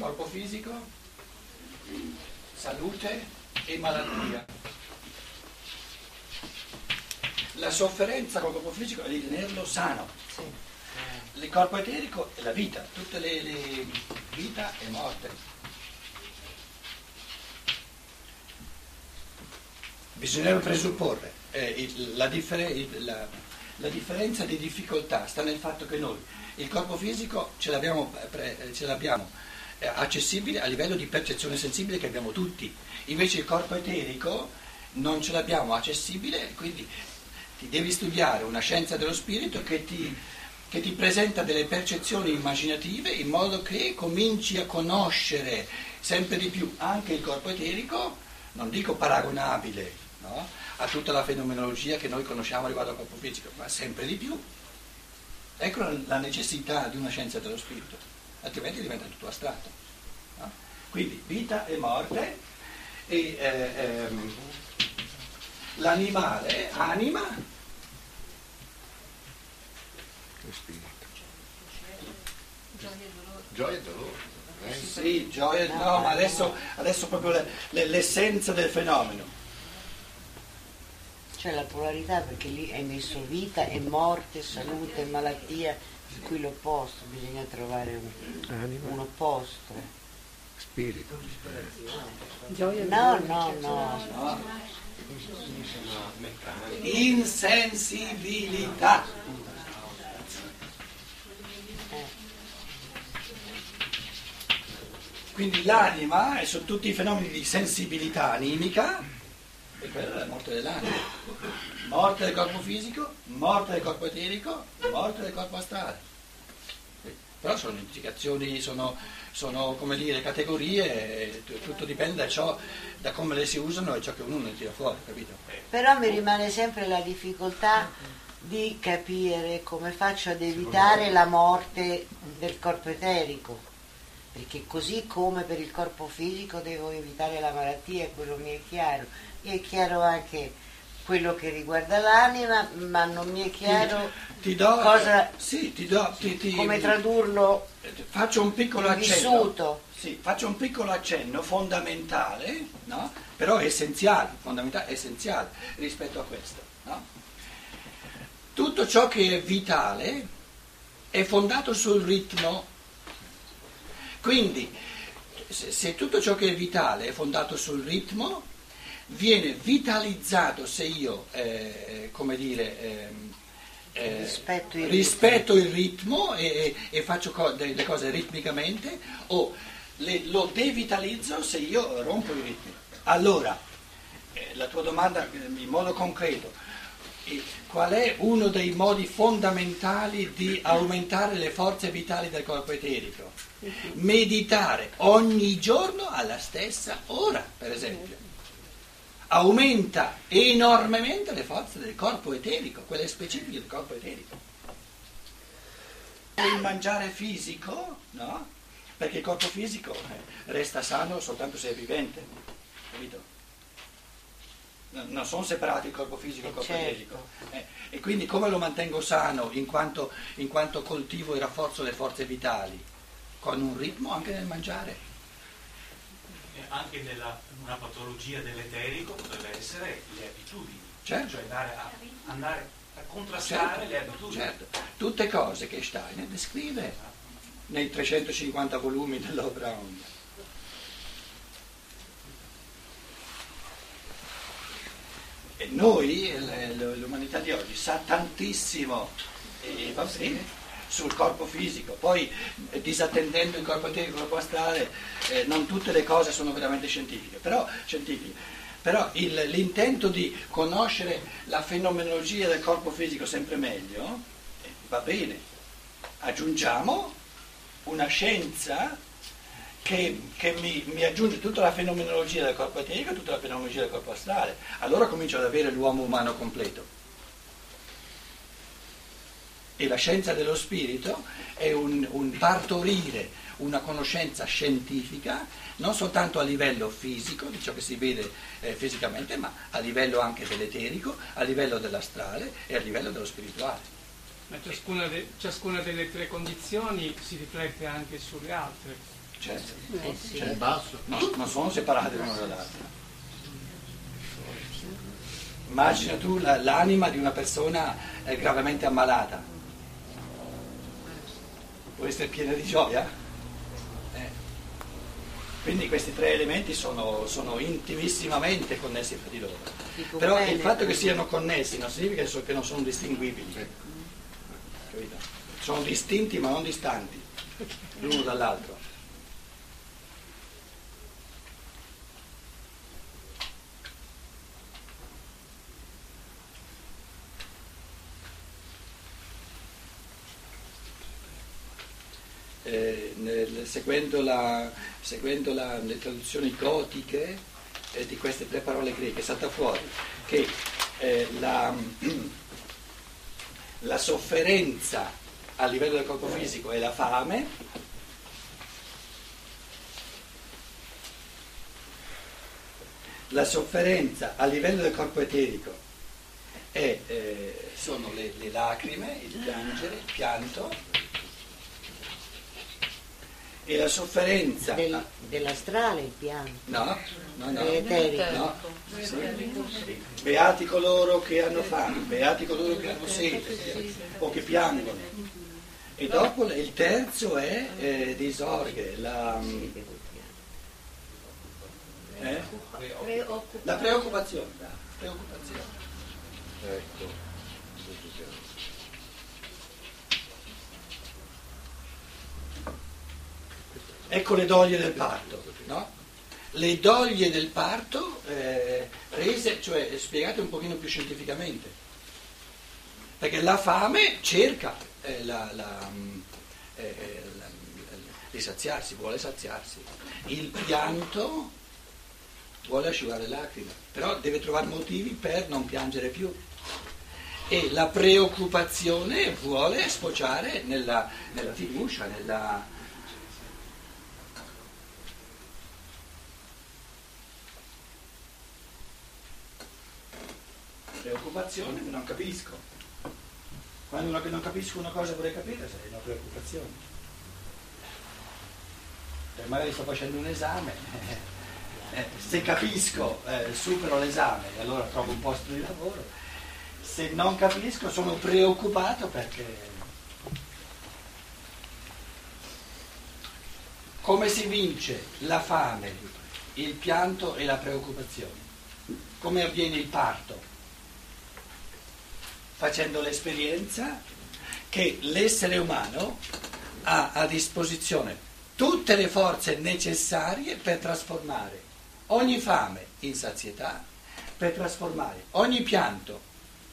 corpo fisico, salute e malattia. La sofferenza col corpo fisico è di tenerlo sano. Il corpo eterico è la vita, tutte le, le vita e morte. Bisognerebbe presupporre eh, il, la, differ- il, la, la, differenza di difficoltà sta nel fatto che noi il corpo fisico ce l'abbiamo, pre- ce l'abbiamo accessibile a livello di percezione sensibile che abbiamo tutti, invece il corpo eterico non ce l'abbiamo accessibile, quindi ti devi studiare una scienza dello spirito che ti, che ti presenta delle percezioni immaginative in modo che cominci a conoscere sempre di più anche il corpo eterico, non dico paragonabile no? a tutta la fenomenologia che noi conosciamo riguardo al corpo fisico, ma sempre di più. Ecco la necessità di una scienza dello spirito altrimenti diventa tutto astratto. No? Quindi vita e morte e eh, ehm, l'animale anima e spirito. Gioia e dolore. Eh? Sì, gioia, no, ma adesso, adesso proprio le, le, l'essenza del fenomeno. C'è la polarità perché lì hai messo vita e morte, salute e malattia cui l'opposto, bisogna trovare un, un opposto. Spirito. No, no, no. Insensibilità. Quindi l'anima, e su tutti i fenomeni di sensibilità animica, e quella è la morte dell'anima morte del corpo fisico, morte del corpo eterico, morte del corpo astrale. Però sono indicazioni, sono, sono come dire, categorie, tutto dipende da, ciò, da come le si usano e ciò che uno ne tira fuori, capito? Però mi rimane sempre la difficoltà di capire come faccio ad evitare la morte del corpo eterico, perché così come per il corpo fisico devo evitare la malattia, quello mi è chiaro, e è chiaro anche quello che riguarda l'anima, ma non mi è chiaro ti do, cosa, sì, ti do, ti, come tradurlo faccio un piccolo accenno, vissuto. Sì, faccio un piccolo accenno fondamentale, no? però essenziale, fondamentale, essenziale rispetto a questo. No? Tutto ciò che è vitale è fondato sul ritmo. Quindi, se tutto ciò che è vitale è fondato sul ritmo, viene vitalizzato se io, eh, come dire, ehm, eh, rispetto, il rispetto, il ritmo e, e faccio co- le cose ritmicamente o le, lo devitalizzo se io rompo i ritmi. Allora, eh, la tua domanda in modo concreto, eh, qual è uno dei modi fondamentali di aumentare le forze vitali del corpo eterico? Meditare ogni giorno alla stessa ora, per esempio aumenta enormemente le forze del corpo eterico, quelle specifiche del corpo eterico. Il mangiare fisico, no? Perché il corpo fisico eh, resta sano soltanto se è vivente, capito? Non sono separati il corpo fisico e il corpo certo. eterico. Eh, e quindi come lo mantengo sano in quanto, in quanto coltivo e rafforzo le forze vitali? Con un ritmo anche nel mangiare anche nella una patologia dell'eterico potrebbe essere le abitudini, certo. cioè andare a, andare a contrastare certo. le abitudini. Certo. Tutte cose che Steiner descrive nei 350 volumi dell'opera Omnia. E noi, l'umanità di oggi, sa tantissimo, e va bene, sul corpo fisico, poi eh, disattendendo il corpo eterico, il corpo astrale, eh, non tutte le cose sono veramente scientifiche, però, scientifiche. però il, l'intento di conoscere la fenomenologia del corpo fisico sempre meglio eh, va bene, aggiungiamo una scienza che, che mi, mi, aggiunge tutta la fenomenologia del corpo eterico e tutta la fenomenologia del corpo astrale, allora comincio ad avere l'uomo umano completo. E la scienza dello spirito è un, un partorire una conoscenza scientifica non soltanto a livello fisico, di ciò che si vede eh, fisicamente, ma a livello anche dell'eterico, a livello dell'astrale e a livello dello spirituale. Ma ciascuna, de, ciascuna delle tre condizioni si riflette anche sulle altre. Certo. Eh sì. Certo. basso. No, non sono separati l'uno dall'altro. Immagina tu la- l'anima di una persona eh, gravemente ammalata. Può essere piena di gioia? Eh. Quindi questi tre elementi sono, sono intimissimamente connessi fra di loro. Però il fatto che siano connessi non significa che non sono distinguibili. Capito? Sono distinti ma non distanti l'uno dall'altro. Eh, nel- seguendo, la- seguendo la- le traduzioni gotiche eh, di queste tre parole greche salta fuori che eh, la, la sofferenza a livello del corpo fisico è la fame, la sofferenza a livello del corpo eterico è, eh, sono le, le lacrime, il piangere, il pianto e la sofferenza Del- dell'astrale il piano. no, no, no, Dell'eterico. no, sì. beati coloro che hanno fame, beati coloro che hanno sete o che piangono. E dopo il terzo è eh, disorghe, la, eh? la preoccupazione. la preoccupazione. Ecco. Questo chiaro. Ecco le doglie del parto, no? Le doglie del parto eh, rese, cioè spiegate un pochino più scientificamente. Perché la fame cerca eh, la- la, mm, eh, la- di saziarsi, vuole saziarsi. Il pianto vuole asciugare lacrime, però deve trovare motivi per non piangere più. E la preoccupazione vuole sfociare nella, nella fiducia, nella, preoccupazione non capisco. Quando che non capisco una cosa vorrei capire è una preoccupazione. Cioè, magari sto facendo un esame, eh, se capisco eh, supero l'esame e allora trovo un posto di lavoro, se non capisco sono preoccupato perché... Come si vince la fame, il pianto e la preoccupazione? Come avviene il parto? Facendo l'esperienza che l'essere umano ha a disposizione tutte le forze necessarie per trasformare ogni fame in sazietà, per trasformare ogni pianto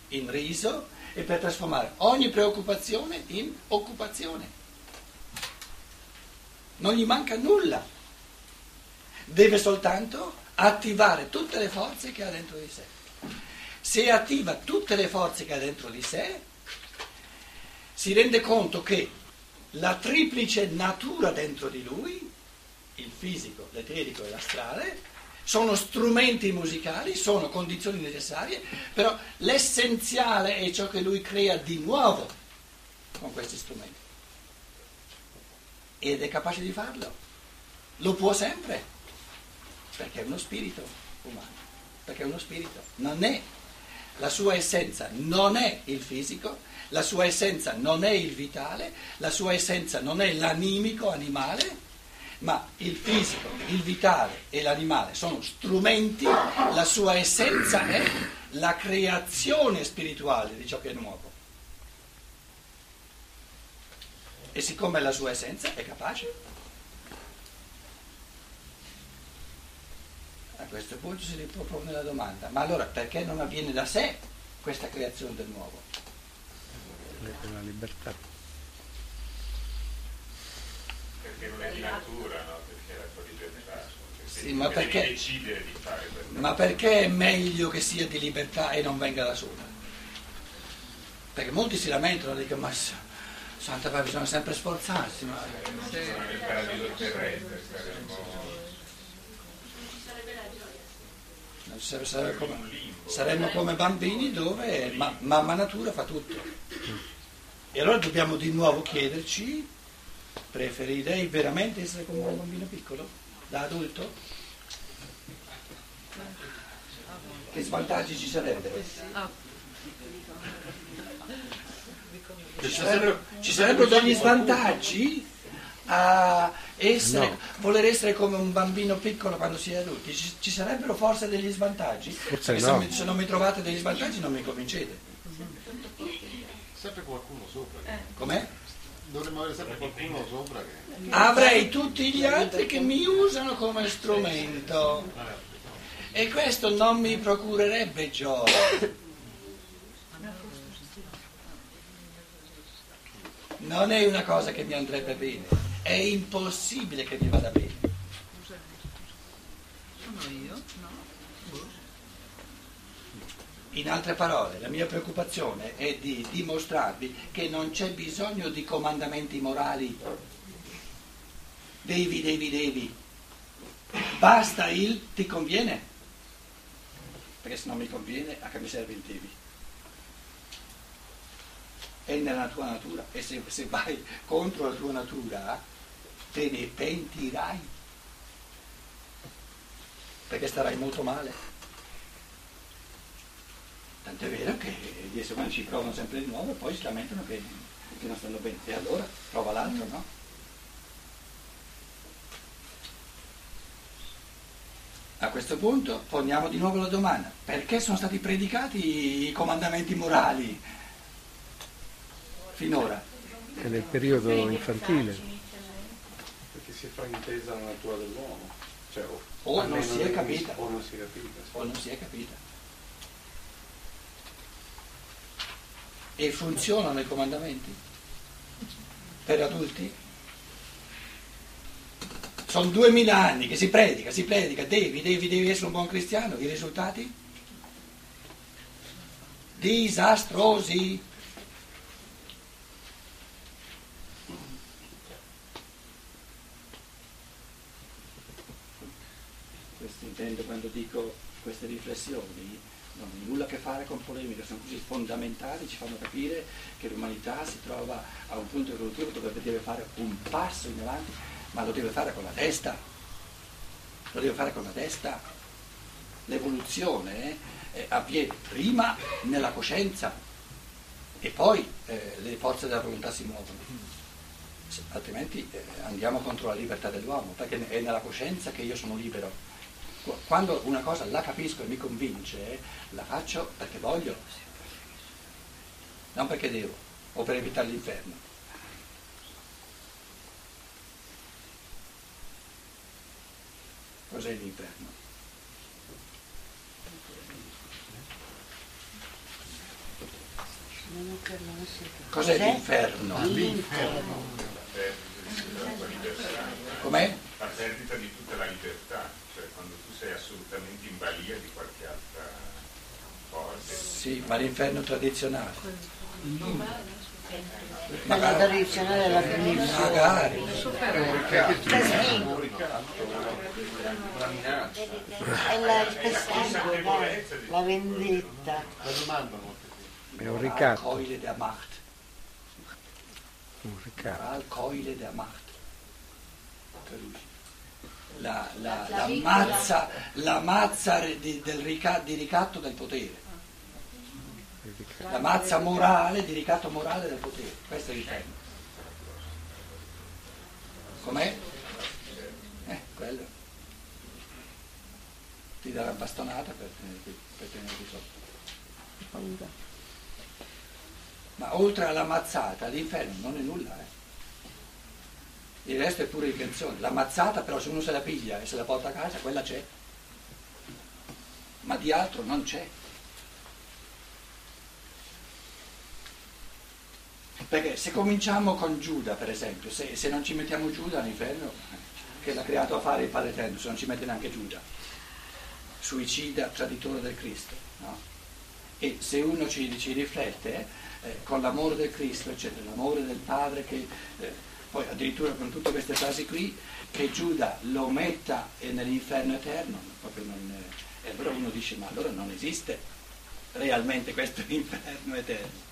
in riso e per trasformare ogni preoccupazione in occupazione. Non gli manca nulla, deve soltanto attivare tutte le forze che ha dentro di sé. Se attiva tutte le forze che ha dentro di sé, si rende conto che la triplice natura dentro di lui, il fisico, l'eterico e l'astrale, sono strumenti musicali, sono condizioni necessarie, però l'essenziale è ciò che lui crea di nuovo con questi strumenti. Ed è capace di farlo. Lo può sempre, perché è uno spirito umano, perché è uno spirito, non è la sua essenza non è il fisico, la sua essenza non è il vitale, la sua essenza non è l'animico animale, ma il fisico, il vitale e l'animale sono strumenti, la sua essenza è la creazione spirituale di ciò che è nuovo. E siccome è la sua essenza è capace. A questo punto si ripropone la domanda, ma allora perché non avviene da sé questa creazione del nuovo? La libertà. Perché non è di natura, no? Perché è la tua libertà. Cioè, Sì, ma perché- decidere di fare questo. Ma perché è meglio che sia di libertà e non venga da sola? Perché molti si lamentano e dicono, ma Santa Padre bisogna sempre sforzarsi, ma Sono nel paradiso terrestre, saremmo come, saremmo come bambini dove ma- mamma natura fa tutto. E allora dobbiamo di nuovo chiederci Preferirei veramente essere come un bambino piccolo? Da adulto? Che svantaggi ci sarebbero? Ci sarebbero, ci sarebbero degli svantaggi a essere, No. voler essere come un bambino piccolo quando si è adulti. Ci, ci sarebbero forse degli svantaggi? Forse no. se, mi- se non mi trovate degli svantaggi non mi convincete. Sempre qualcuno sopra. Com'è? Dovremmo avere sempre qualcuno sopra che. Avrei tutti gli altri che mi usano come strumento e questo non mi procurerebbe gioia. Non è una cosa che mi andrebbe bene, è impossibile che mi vada bene. Sono io? No. In altre parole, la mia preoccupazione è di dimostrarvi che non c'è bisogno di comandamenti morali. Devi, devi, devi. Basta il ti conviene. Perché se non mi conviene, a che mi serve il devi? È nella tua natura e se, se vai contro la tua natura te ne pentirai. Perché starai molto male. Tant'è vero che gli esseri umani ci provano sempre di nuovo e poi si lamentano che, che non stanno bene. E allora prova l'altro, no? A questo punto poniamo di nuovo la domanda, perché sono stati predicati i comandamenti morali finora? È nel periodo infantile. Si è fraintesa la natura dell'uomo. Cioè, o, O non si è capita. O non si è capita. sì. O non si è capita? E funzionano i comandamenti? Per adulti? Sono duemila anni che si predica, si predica, devi, devi, devi essere un buon cristiano. I risultati? Disastrosi. Questo intendo quando dico queste riflessioni, non hanno nulla a che fare con polemiche, sono così fondamentali, ci fanno capire che l'umanità si trova a un punto evolutivo dove deve fare un passo in avanti, ma lo deve fare con la testa, lo deve fare con la testa. L'evoluzione eh, avviene prima nella coscienza e poi eh, le forze della volontà si muovono. Altrimenti eh, andiamo contro la libertà dell'uomo, perché è nella coscienza che io sono libero. Qu- Quando una cosa la capisco e mi convince, la faccio perché voglio, non perché devo, o per evitare l'inferno. Cos'è l'inferno? Cos'è l'inferno? L'inferno. La perdita di tutta la tua libertà. Com'è? La perdita di tutta la libertà, quando tu sei assolutamente in balia di qualche altra cosa. Sì, ma l'inferno tradizionale. Quella tradizionale della penisola. Magari. Castigo. Una minaccia. È la, il castigo, dai, la vendetta. La domanda È un ricatto. Keule der Macht. Un ricatto. Al Keule der Macht. Carusi. La, la, la mazza, la mazza di, del rica- di ricatto del potere. Il. La mazza morale di ricatto morale del potere. Questo è l'inferno. Com'è? Eh, quello. Ti dà la bastonata per tenerti, per tenerti sotto. Ma oltre alla mazzata, l'inferno non è nulla, eh. Il resto è pure intenzione. La mazzata però se uno se la piglia e se la porta a casa, quella c'è. Ma di altro non c'è. Perché se cominciamo con Giuda, per esempio, se, se non ci mettiamo Giuda all'inferno, che l'ha creato a fare il Padre Eterno, se non ci mette neanche Giuda, suicida, traditore del Cristo, no? E se uno ci, ci riflette, eh, con l'amore del Cristo, eccetera, l'amore del Padre, che eh, poi addirittura con tutte queste frasi qui, che Giuda lo metta eh, nell'inferno eterno, proprio non, eh, e allora uno dice, ma allora non esiste realmente questo inferno eterno.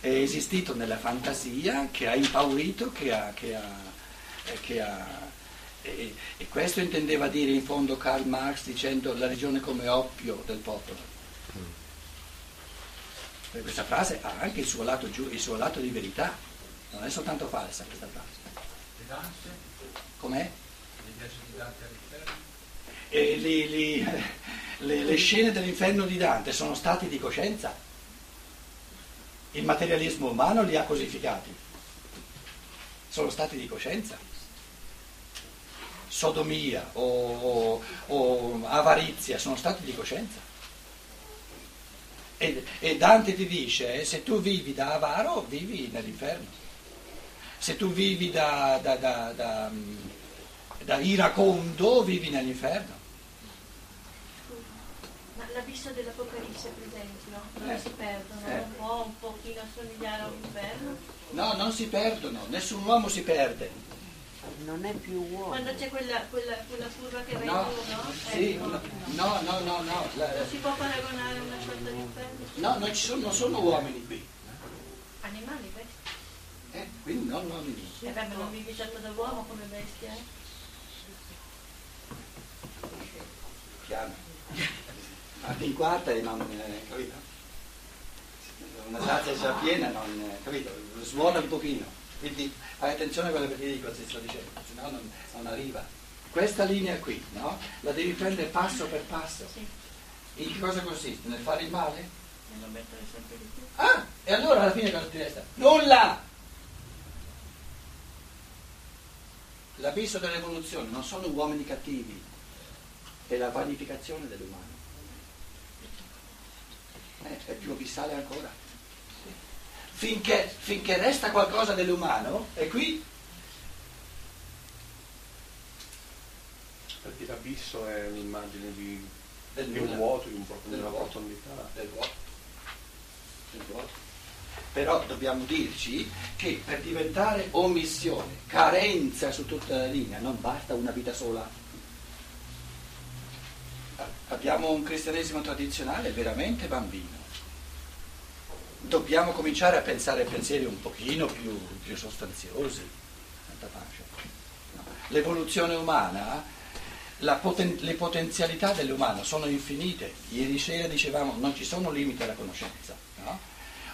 è esistito nella fantasia, che ha impaurito, che ha... Che ha, eh, che ha e, e questo intendeva dire in fondo Karl Marx dicendo la religione come oppio del popolo. E questa frase ha anche il suo, lato il suo lato di verità, non è soltanto falsa questa frase. Com'è? E li- li- le, le scene dell'inferno di Dante sono stati di coscienza. Il materialismo umano li ha cosificati. Sono stati di coscienza sodomia o, o, o avarizia sono stati di coscienza. E, e, Dante ti dice, se tu vivi da avaro, vivi nell'inferno. Se tu vivi da, da, da, da, da iracondo, vivi nell'inferno. Ma l'abisso dell'Apocalisse, per esempio, non Eh. si perdono? Eh. Un po' un pochino somigliare all'inferno? No, non si perdono, nessun uomo si perde. Non è più uomo. Quando c'è quella, quella, quella curva che No, regge, no? sì, Ecco. no, no, no, no. la- Non si può paragonare a una sorta di inferno? no, non, ci sono, non sono uomini qui, Animali questi? eh, quindi non uomini. E beh, ma non vivi certo da uomo come bestia, eh? Chiaro. Ma in quarta e non, eh, capito? Una tazza già piena, non, eh, capito? Suona un pochino. Quindi fai attenzione a quello che ti dico, ti sto dicendo, se no non, non arriva. Questa linea qui, no? La devi prendere passo per passo. Sì, In che cosa consiste? Nel fare il male? nello mettere sempre di più. Ah, e allora alla fine cosa ti resta? Nulla! L'abisso dell'evoluzione non sono uomini cattivi, è la vanificazione dell'umano. Eh, è più abissale ancora. Finché, finché resta qualcosa dell'umano, e qui Perché l'abisso è un'immagine di, del di un vuoto, di, un pro- di Del una vuoto. profondità. del vuoto. Del vuoto. Però dobbiamo dirci che per diventare omissione, carenza su tutta la linea, non basta una vita sola. Abbiamo un cristianesimo tradizionale veramente bambino. Dobbiamo cominciare a pensare pensieri un pochino più, più sostanziosi. L'evoluzione umana, poten- le potenzialità dell'umano sono infinite. Ieri sera dicevamo non ci sono limiti alla conoscenza. no?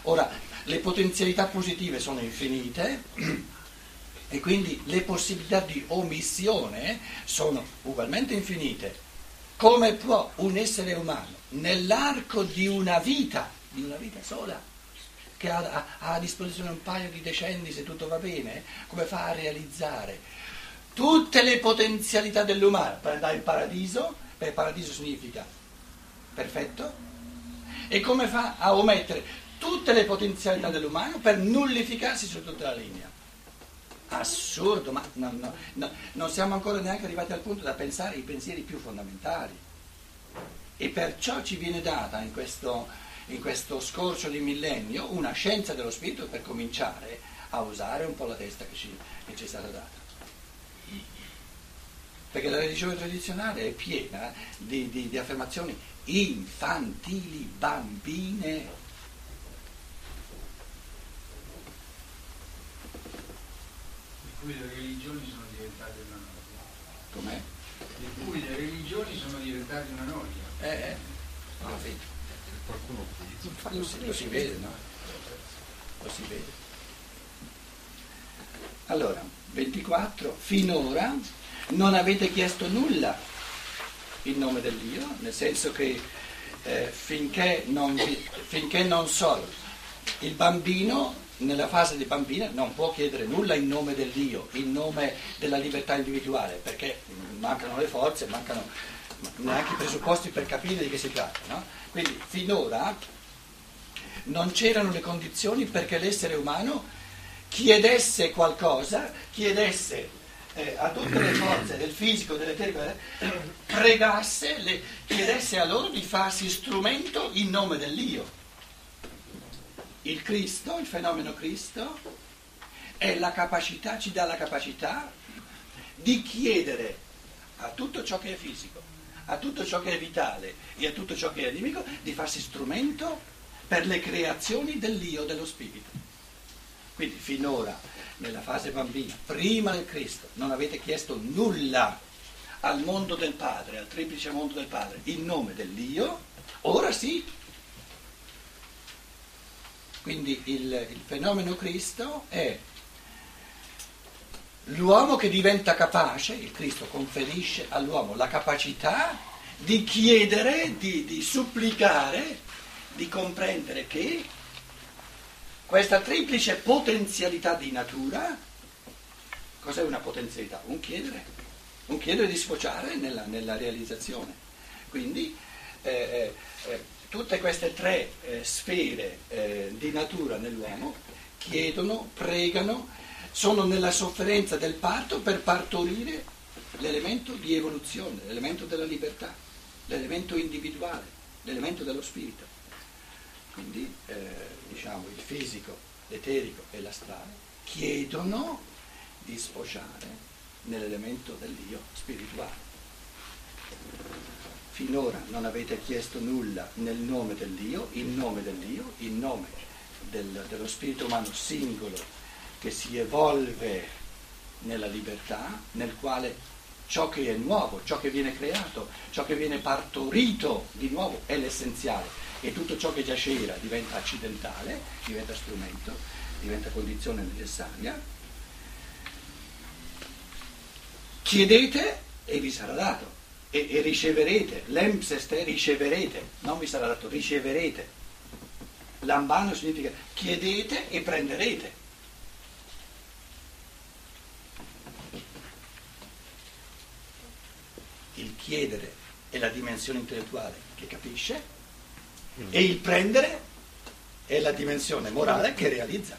Ora, le potenzialità positive sono infinite e quindi le possibilità di omissione sono ugualmente infinite. Come può un essere umano nell'arco di una vita, di una vita sola, che ha, ha- a disposizione un paio di decenni se tutto va bene, come fa a realizzare tutte le potenzialità dell'umano per andare in paradiso, perché paradiso significa perfetto, e come fa a omettere tutte le potenzialità dell'umano per nullificarsi su tutta la linea. Assurdo, ma no, no, no, non siamo ancora neanche arrivati al punto da pensare ai pensieri più fondamentali. E perciò ci viene data in questo, in questo scorcio di millennio una scienza dello spirito per cominciare a usare un po' la testa che ci, che ci è stata data. Perché la religione tradizionale è piena di, di- di affermazioni infantili, bambine. di cui le religioni sono diventate una noia. Com'è? Di cui le religioni sono diventate una noia. Eh, eh. Alla fine. Qualcuno Lo si, lo si vede, no? Lo si vede. Allora, 24. Finora non avete chiesto nulla in nome del Dio, nel senso che eh, finché, non vi- finché non solo il bambino, nella fase di bambina, non può chiedere nulla in nome del Dio, in nome della libertà individuale, perché mancano le forze, mancano neanche i presupposti per capire di che si tratta. no? Quindi finora non c'erano le condizioni perché l'essere umano chiedesse qualcosa, chiedesse eh, a tutte le forze del fisico, dell'eterico, eh, pregasse, le- chiedesse a loro di farsi strumento in nome dell'io. Il Cristo, il fenomeno Cristo, è la capacità, ci dà la capacità di chiedere a tutto ciò che è fisico, a tutto ciò che è vitale e a tutto ciò che è animico di farsi strumento per le creazioni dell'io dello spirito. Quindi finora, nella fase bambina, prima del Cristo, non avete chiesto nulla al mondo del Padre, al triplice mondo del Padre, in nome dell'io, ora sì. Quindi il, il fenomeno Cristo è l'uomo che diventa capace, il Cristo conferisce all'uomo la capacità di chiedere, di, di supplicare, di comprendere che questa triplice potenzialità di natura, cos'è una potenzialità? Un chiedere, un chiedere di sfociare nella, nella realizzazione. Quindi eh, eh, eh tutte queste tre eh, sfere eh, di natura nell'uomo chiedono, pregano, sono nella sofferenza del parto per partorire l'elemento di evoluzione, l'elemento della libertà, l'elemento individuale, l'elemento dello spirito. Quindi eh, diciamo il fisico, l'eterico e l'astrale chiedono di sfociare nell'elemento dell'io spirituale finora non avete chiesto nulla nel nome dell'Io, in nome dell'Io, in nome del, dello spirito umano singolo che si evolve nella libertà, nel quale ciò che è nuovo, ciò che viene creato, ciò che viene partorito di nuovo è l'essenziale e tutto ciò che già c'era diventa accidentale, diventa strumento, diventa condizione necessaria. Chiedete e vi sarà dato e, e riceverete, l'empseste riceverete, non vi sarà dato, riceverete. Lambano significa chiedete e prenderete. Il chiedere è la dimensione intellettuale che capisce e il prendere è la dimensione morale che realizza.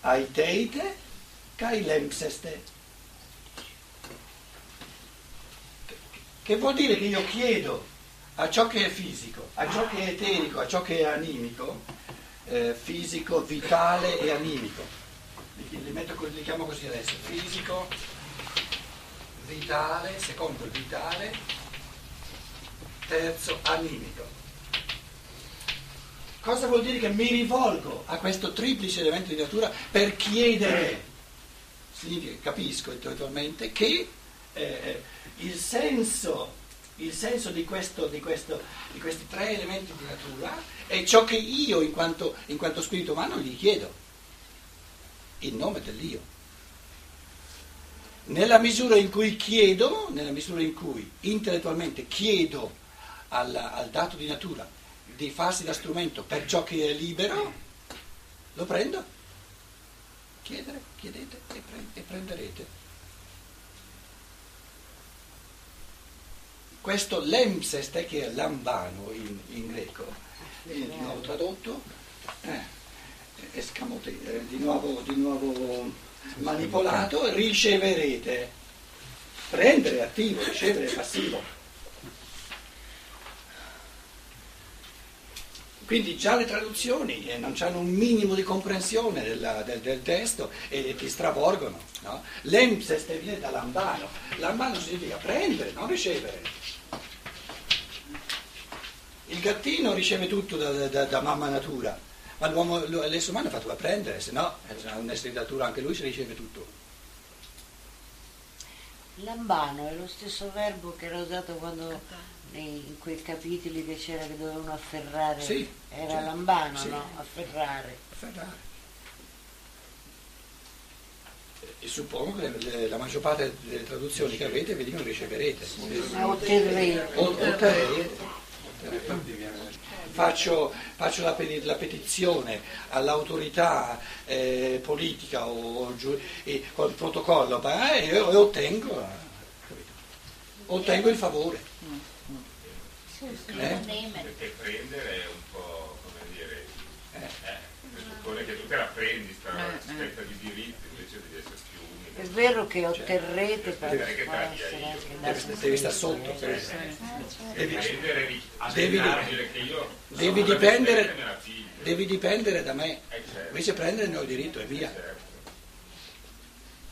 aiteite kai lempseste. Che vuol dire che io chiedo a ciò che è fisico, a ciò che è eterico, a ciò che è animico, eh, fisico, vitale e animico. Li, metto, li chiamo così adesso, fisico, vitale, secondo il vitale, terzo animico. Cosa vuol dire che mi rivolgo a questo triplice elemento di natura per chiedere? Significa, capisco intellettualmente, che eh, il, senso, il senso, di, questo, di, questo, di, questi tre elementi di natura è ciò che io in quanto, in quanto spirito umano gli chiedo, in nome dell'io. Nella misura in cui chiedo, nella misura in cui intellettualmente chiedo al, al dato di natura di farsi da strumento per ciò che è libero, lo prendo. Chiedere, chiedete e, pre- e prenderete. Questo lempseste, che è lambano in, in greco, di nuovo tradotto, eh, escamote, eh, di, nuovo, nuovo manipolato, riceverete. Prendere attivo, ricevere passivo. Quindi già le traduzioni eh, non hanno un minimo di comprensione della, del, del, testo e ti stravolgono. No? L'empseste viene da lambano. Lambano significa prendere, non ricevere. Il gattino riceve tutto da, da, da mamma natura, ma l'uomo, l'essere umano è fatto da prendere, se no è un essere di natura, anche lui si riceve tutto. Lambano è lo stesso verbo che era usato quando in quei capitoli che c'era che dovevano afferrare, sì, era cioè, Lambano, sì. no? Afferrare. Afferrare. E suppongo che la maggior parte delle traduzioni che avete vi dicono riceverete. Otterrete. Otterrete. Faccio, faccio la, la, petizione all'autorità eh, politica o, o eh, col protocollo e, e ottengo, ottengo il favore. Eh? Perché prendere è un po' come dire, eh. eh, presuppone che tu te la prendi sta eh, aspetta di diritto invece devi essere. È vero che otterrete per per che devi, devi stare sotto. Cioè, devi devi, devi dipendere, devi dipendere da me. Invece prendere ne ho il diritto e via.